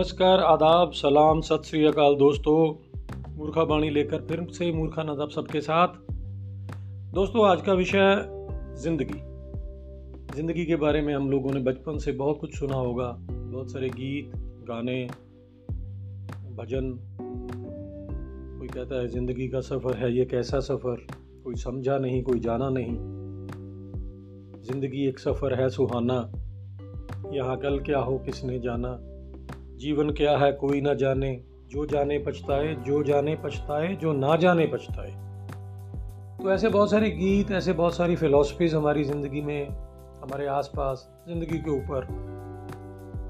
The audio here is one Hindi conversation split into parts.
नमस्कार, आदाब, सलाम, सत श्री अकाल दोस्तों। मूर्खा बाणी लेकर फिर से मूर्खा नदाब सबके साथ। दोस्तों, आज का विषय ज़िंदगी। ज़िंदगी के बारे में हम लोगों ने बचपन से बहुत कुछ सुना होगा। बहुत सारे गीत, गाने, भजन। कोई कहता है, ज़िंदगी का सफ़र है, ये कैसा सफ़र? कोई समझा नहीं, कोई जाना नहीं। ज़िंदगी एक सफ़र है, सुहाना। यहाँ कल क्या हो, किसने जाना? जीवन क्या है, कोई ना जाने। जो जाने पछताए, जो जाने पछताए, जो ना जाने पछताए। तो ऐसे बहुत सारे गीत, ऐसे बहुत सारी फिलॉसफीज हमारी ज़िंदगी में, हमारे आसपास, ज़िंदगी के ऊपर,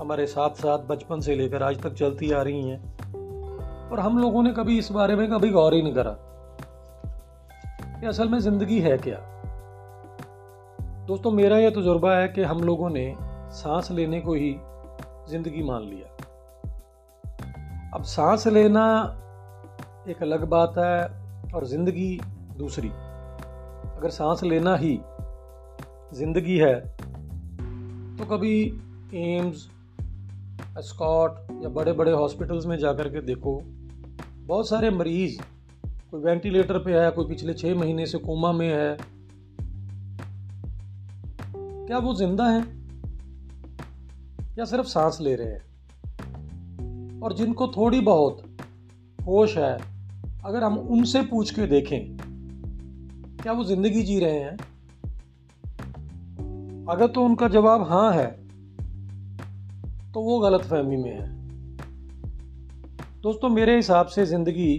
हमारे साथ साथ बचपन से लेकर आज तक चलती आ रही हैं। और हम लोगों ने कभी इस बारे में कभी गौर ही नहीं करा कि असल में ज़िंदगी है क्या। दोस्तों, मेरा यह तजुर्बा है कि हम लोगों ने सांस लेने को ही ज़िंदगी मान लिया। अब सांस लेना एक अलग बात है और ज़िंदगी दूसरी। अगर सांस लेना ही ज़िंदगी है तो कभी एम्स स्कॉट या बड़े बड़े हॉस्पिटल्स में जाकर के देखो। बहुत सारे मरीज़, कोई वेंटिलेटर पे है, कोई पिछले छः महीने से कोमा में है। क्या वो ज़िंदा है? या सिर्फ़ सांस ले रहे हैं? और जिनको थोड़ी बहुत होश है, अगर हम उनसे पूछ के देखें, क्या वो ज़िंदगी जी रहे हैं? अगर तो उनका जवाब हाँ है तो वो गलत फहमी में है। दोस्तों, मेरे हिसाब से ज़िंदगी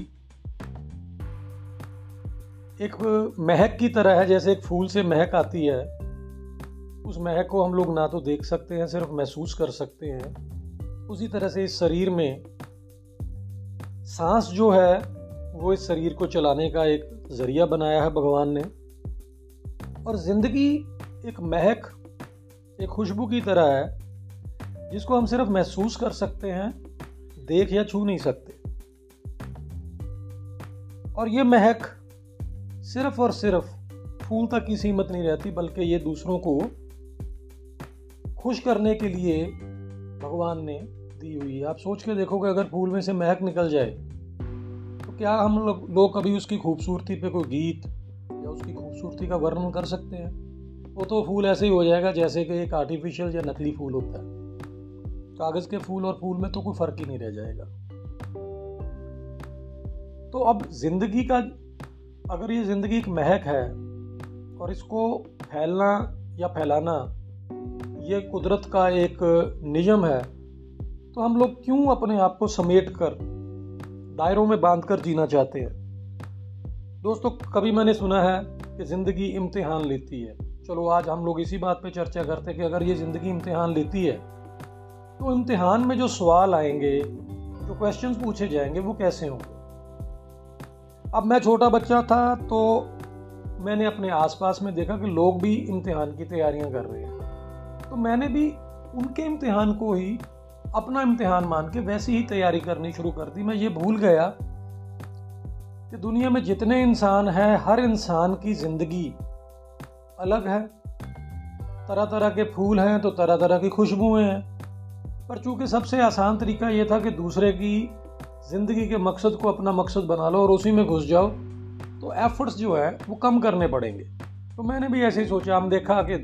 एक महक की तरह है, जैसे एक फूल से महक आती है। उस महक को हम लोग ना तो देख सकते हैं, सिर्फ़ महसूस कर सकते हैं। उसी तरह से इस शरीर में सांस जो है, वो इस शरीर को चलाने का एक ज़रिया बनाया है भगवान ने। और ज़िंदगी एक महक, एक खुशबू की तरह है, जिसको हम सिर्फ़ महसूस कर सकते हैं, देख या छू नहीं सकते। और ये महक सिर्फ़ और सिर्फ़ फूल तक की सीमित नहीं रहती, बल्कि ये दूसरों को खुश करने के लिए भगवान ने दी हुई है। आप सोच के देखोगे, अगर फूल में से महक निकल जाए तो क्या हम लोग लोग कभी उसकी खूबसूरती पे कोई गीत या उसकी खूबसूरती का वर्णन कर सकते हैं? वो तो फूल ऐसे ही हो जाएगा जैसे कि एक आर्टिफिशियल या नकली फूल होता है। कागज़ के फूल और फूल में तो कोई फ़र्क ही नहीं रह जाएगा। तो अब ज़िंदगी का, अगर ये ज़िंदगी एक महक है और इसको फैलना या फैलाना, ये कुदरत का एक नियम है। तो हम लोग क्यों अपने आप को समेट कर दायरों में बाँध कर जीना चाहते हैं? दोस्तों, कभी मैंने सुना है कि ज़िंदगी इम्तिहान लेती है। चलो, आज हम लोग इसी बात पे चर्चा करते हैं कि अगर ये ज़िंदगी इम्तिहान लेती है तो इम्तिहान में जो सवाल आएँगे, जो क्वेश्चंस पूछे जाएँगे, वो कैसे होंगे? अब मैं छोटा बच्चा था तो मैंने अपने आसपास में देखा कि लोग भी इम्तिहान की तैयारियाँ कर रहे हैं। तो मैंने भी उनके इम्तिहान को ही अपना इम्तिहान मान के वैसी ही तैयारी करनी शुरू कर दी। मैं ये भूल गया कि दुनिया में जितने इंसान हैं, हर इंसान की ज़िंदगी अलग है। तरह तरह के फूल हैं तो तरह तरह की खुशबुएँ हैं। पर चूँकि सबसे आसान तरीका ये था कि दूसरे की ज़िंदगी के मकसद को अपना मकसद बना लो और उसी में घुस जाओ तो एफर्ट्स जो है, वो कम करने पड़ेंगे। तो मैंने भी ऐसे ही सोचा, हम देखा कि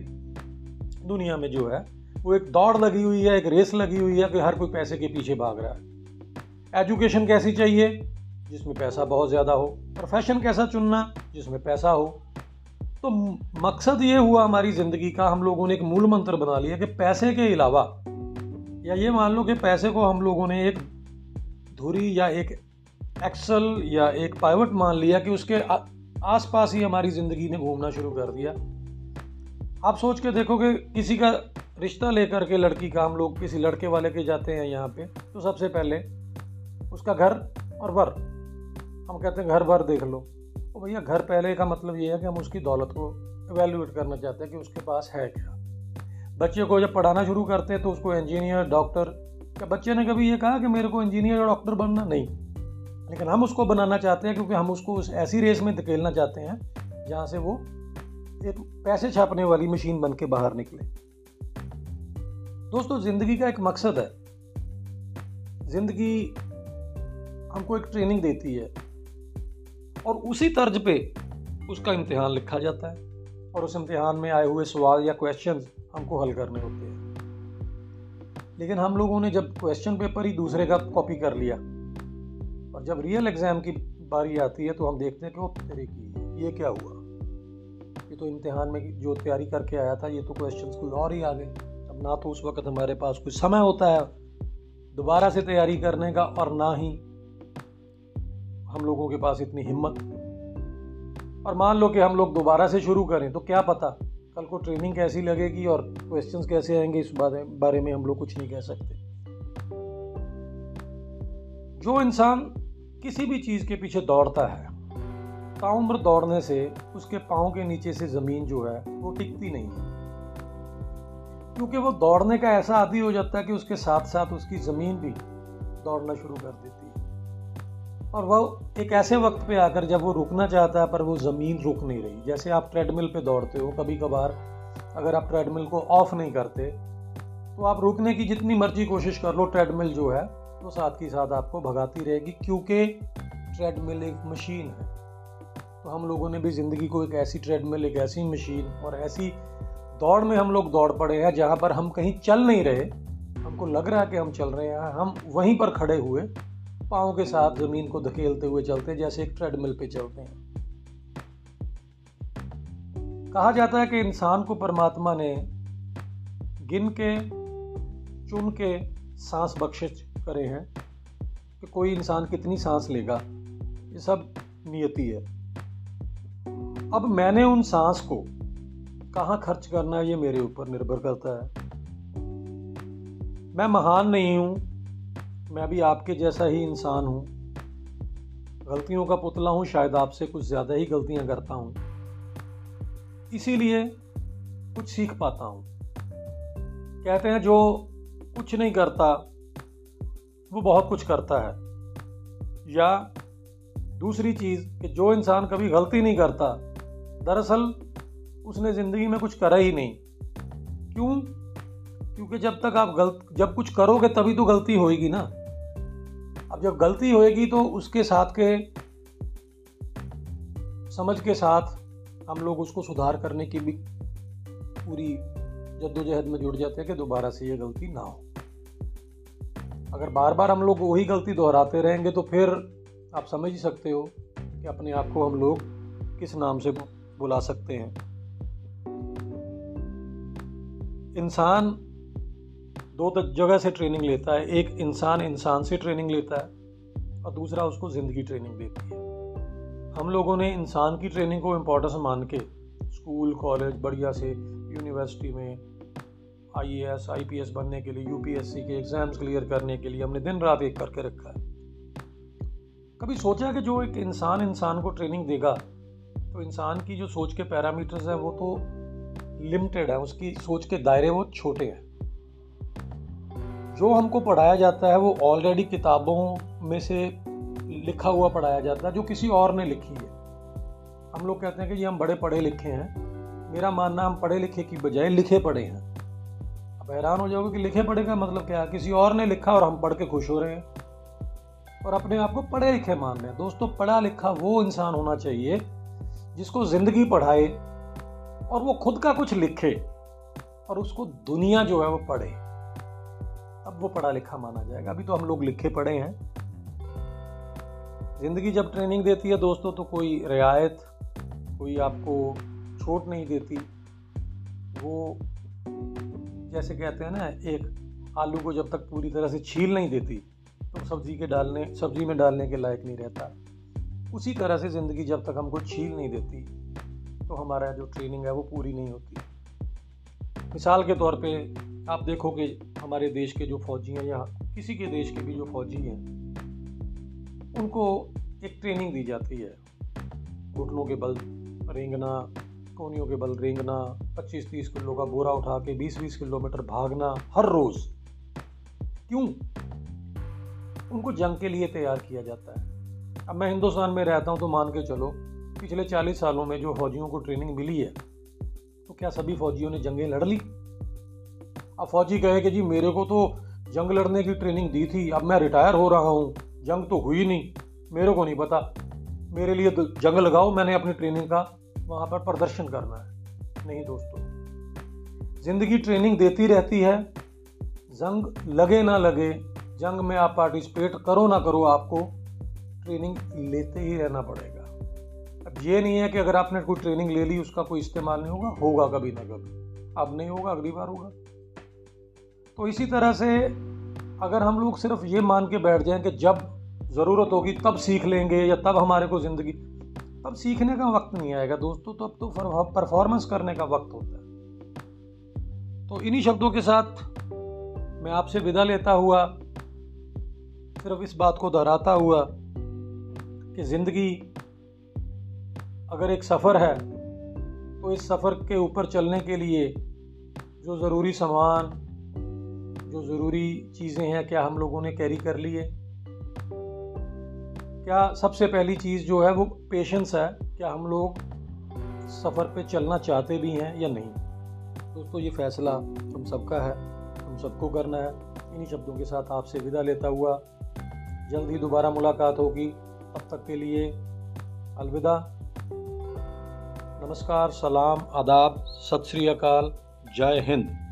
दुनिया में जो है वो एक दौड़ लगी हुई है, एक रेस लगी हुई है कि हर कोई पैसे के पीछे भाग रहा है। एजुकेशन कैसी चाहिए? जिसमें पैसा बहुत ज़्यादा हो। प्रोफेशन कैसा चुनना? जिसमें पैसा हो। तो मकसद ये हुआ हमारी ज़िंदगी का, हम लोगों ने एक मूल मंत्र बना लिया कि पैसे के अलावा, या ये मान लो कि पैसे को हम लोगों ने एक धुरी या एक एक्सल या एक पाइवट मान लिया कि उसके आसपास ही हमारी ज़िंदगी ने घूमना शुरू कर दिया। आप सोच के देखो कि किसी का रिश्ता लेकर के लड़की का हम लोग किसी लड़के वाले के जाते हैं यहाँ पे तो सबसे पहले उसका घर और वर। हम कहते हैं घर भर देख लो। तो भैया, घर पहले का मतलब ये है कि हम उसकी दौलत को एवेल्यूएट करना चाहते हैं कि उसके पास है क्या। बच्चे को जब पढ़ाना शुरू करते हैं तो उसको इंजीनियर डॉक्टर क्या बच्चे ने कभी ये कहा कि मेरे को इंजीनियर और डॉक्टर बनना? नहीं। लेकिन हम उसको बनाना चाहते हैं क्योंकि हम उसको उस ऐसी रेस में धकेलना चाहते हैं जहाँ से वो एक पैसे छापने वाली मशीन बन के बाहर निकले। दोस्तों, ज़िंदगी का एक मकसद है। ज़िंदगी हमको एक ट्रेनिंग देती है और उसी तर्ज पे उसका इम्तिहान लिखा जाता है और उस इम्तिहान में आए हुए सवाल या क्वेश्चंस हमको हल करने होते हैं। लेकिन हम लोगों ने जब क्वेश्चन पेपर ही दूसरे का कॉपी कर लिया और जब रियल एग्ज़ाम की बारी आती है तो हम देखते हैं कि वो तेरे की ये क्या हुआ? ये तो इम्तिहान में जो तैयारी करके आया था, ये तो क्वेश्चंस कोई और ही आ गए ना तो उस वक्त हमारे पास कुछ समय होता है दोबारा से तैयारी करने का और ना ही हम लोगों के पास इतनी हिम्मत। और मान लो कि हम लोग दोबारा से शुरू करें तो क्या पता कल को ट्रेनिंग कैसी लगेगी और क्वेश्चंस कैसे आएँगे, इस बारे में हम लोग कुछ नहीं कह सकते। जो इंसान किसी भी चीज़ के पीछे दौड़ता है, ताउम्र दौड़ने से उसके पाँव के नीचे से ज़मीन जो है वो टिकती नहीं है। क्योंकि वो दौड़ने का ऐसा आदि हो जाता है कि उसके साथ साथ उसकी ज़मीन भी दौड़ना शुरू कर देती है। और वह एक ऐसे वक्त पे आकर जब वो रुकना चाहता है, पर वो ज़मीन रुक नहीं रही। जैसे आप ट्रेडमिल पे दौड़ते हो कभी कभार अगर आप ट्रेडमिल को ऑफ़ नहीं करते तो आप रुकने की जितनी मर्ज़ी कोशिश कर लो, ट्रेडमिल जो है तो साथ ही साथ आपको भगाती रहेगी, क्योंकि ट्रेडमिल एक मशीन है। तो हम लोगों ने भी ज़िंदगी को एक ऐसी ट्रेडमिल, एक ऐसी मशीन और ऐसी दौड़ में हम लोग दौड़ पड़े हैं, जहाँ पर हम कहीं चल नहीं रहे। हमको लग रहा है कि हम चल रहे हैं। हम वहीं पर खड़े हुए, पाँव के साथ ज़मीन को धकेलते हुए चलते जैसे एक ट्रेडमिल पे चलते हैं। कहा जाता है कि इंसान को परमात्मा ने गिन के, चुन के सांस बख्शिश करे हैं कि कोई इंसान कितनी सांस लेगा। ये सब नियति है। अब मैंने उन सांस को कहाँ खर्च करना है ये मेरे ऊपर निर्भर करता है। मैं महान नहीं हूँ, मैं भी आपके जैसा ही इंसान हूँ। गलतियों का पुतला हूँ, शायद आपसे कुछ ज़्यादा ही गलतियाँ करता हूँ। इसीलिए कुछ सीख पाता हूँ। कहते हैं, जो कुछ नहीं करता, वो बहुत कुछ करता है। या दूसरी चीज़ कि जो इंसान कभी गलती नहीं करता, दरअसल उसने ज़िंदगी में कुछ करा ही नहीं। क्यों? क्योंकि जब तक आप गलत, जब कुछ करोगे तभी तो गलती होएगी ना। अब जब गलती होएगी तो उसके साथ के, समझ के साथ हम लोग उसको सुधार करने की भी पूरी जद्दोजहद में जुड़ जाते हैं कि दोबारा से ये गलती ना हो। अगर बार बार हम लोग वही गलती दोहराते रहेंगे तो फिर आप समझ ही सकते हो कि अपने आप को हम लोग किस नाम से बुला सकते हैं। इंसान दो जगह से ट्रेनिंग लेता है। एक इंसान इंसान से ट्रेनिंग लेता है और दूसरा उसको ज़िंदगी ट्रेनिंग देती है। हम लोगों ने इंसान की ट्रेनिंग को इम्पोर्टेंस मान के स्कूल कॉलेज बढ़िया से यूनिवर्सिटी में I A S I P S बनने के लिए यू पी एस सी के एग्ज़ाम्स क्लियर करने के लिए हमने दिन रात एक करके रखा है। कभी सोचा कि जो एक इंसान इंसान को ट्रेनिंग देगा तो इंसान की जो सोच के पैरामीटर्स हैं वो तो लिमिटेड है, उसकी सोच के दायरे वो छोटे हैं। जो हमको पढ़ाया जाता है, वो ऑलरेडी किताबों में से लिखा हुआ पढ़ाया जाता है, जो किसी और ने लिखी है। हम लोग कहते हैं कि ये हम बड़े पढ़े लिखे हैं। मेरा मानना, हम पढ़े लिखे की बजाय लिखे पढ़े हैं। अब हैरान हो जाओगे कि लिखे पढ़े का मतलब क्या है? किसी और ने लिखा और हम पढ़ के खुश हो रहे हैं। और अपने आप को पढ़े लिखे मान रहे हैं। दोस्तों, पढ़ा लिखा वो इंसान होना चाहिए, जिसको ज़िंदगी पढ़ाए और वो खुद का कुछ लिखे और उसको दुनिया जो है वो पढ़े। अब वो पढ़ा लिखा माना जाएगा। अभी तो हम लोग लिखे पढ़े हैं। ज़िंदगी जब ट्रेनिंग देती है दोस्तों तो कोई रियायत, कोई आपको छूट नहीं देती। वो जैसे कहते हैं ना, एक आलू को जब तक पूरी तरह से छील नहीं देती तो सब्ज़ी के डालने, सब्ज़ी में डालने के लायक नहीं रहता। उसी तरह से ज़िंदगी जब तक हमको छील नहीं देती तो हमारा जो ट्रेनिंग है वो पूरी नहीं होती। मिसाल के तौर पे आप देखो कि हमारे देश के जो फौजी हैं या किसी के देश के भी जो फौजी हैं, उनको एक ट्रेनिंग दी जाती है। घुटनों के बल रेंगना, कोनियों के बल रेंगना 25-30 किलो का बोरा उठा के 20-20 किलोमीटर भागना हर रोज़। क्यों? उनको जंग के लिए तैयार किया जाता है। अब मैं हिंदुस्तान में रहता हूँ तो मान के चलो पिछले 40 सालों में जो फौजियों को ट्रेनिंग मिली है तो क्या सभी फौजियों ने जंगें लड़ ली? अब फौजी कहे कि जी, मेरे को तो जंग लड़ने की ट्रेनिंग दी थी, अब मैं रिटायर हो रहा हूँ। जंग तो हुई नहीं, मेरे को नहीं पता। मेरे लिए जंग लगाओ, मैंने अपनी ट्रेनिंग का वहाँ पर प्रदर्शन करना है। नहीं दोस्तों, ज़िंदगी ट्रेनिंग देती रहती है। जंग लगे ना लगे, जंग में आप पार्टिसिपेट करो ना करो, आपको ट्रेनिंग लेते ही रहना पड़ेगा। ये नहीं है कि अगर आपने कोई ट्रेनिंग ले ली, उसका कोई इस्तेमाल नहीं होगा। होगा कभी ना कभी। अब नहीं होगा, अगली बार होगा। तो इसी तरह से अगर हम लोग सिर्फ़ ये मान के बैठ जाएँ कि जब ज़रूरत होगी, तब सीख लेंगे या तब हमारे को ज़िंदगी, तब सीखने का वक्त नहीं आएगा दोस्तों। तब तो परफॉर्मेंस करने का वक्त होता है। तो इन्हीं शब्दों के साथ मैं आपसे विदा लेता हुआ, सिर्फ़ इस बात को दोहराता हुआ कि ज़िंदगी अगर एक सफ़र है तो इस सफ़र के ऊपर चलने के लिए जो ज़रूरी सामान, जो ज़रूरी चीज़ें हैं, क्या हम लोगों ने कैरी कर ली है क्या सबसे पहली चीज़ जो है वो पेशेंस है, क्या हम लोग सफ़र पे चलना चाहते भी हैं या नहीं? दोस्तों, ये फैसला हम सबका है, हम सबको करना है। इन्हीं शब्दों के साथ आपसे विदा लेता हुआ जल्द ही दोबारा मुलाकात होगी। तब तक के लिए अलविदा। नमस्कार सलाम आदाब सत श्री अकाल जय हिंद।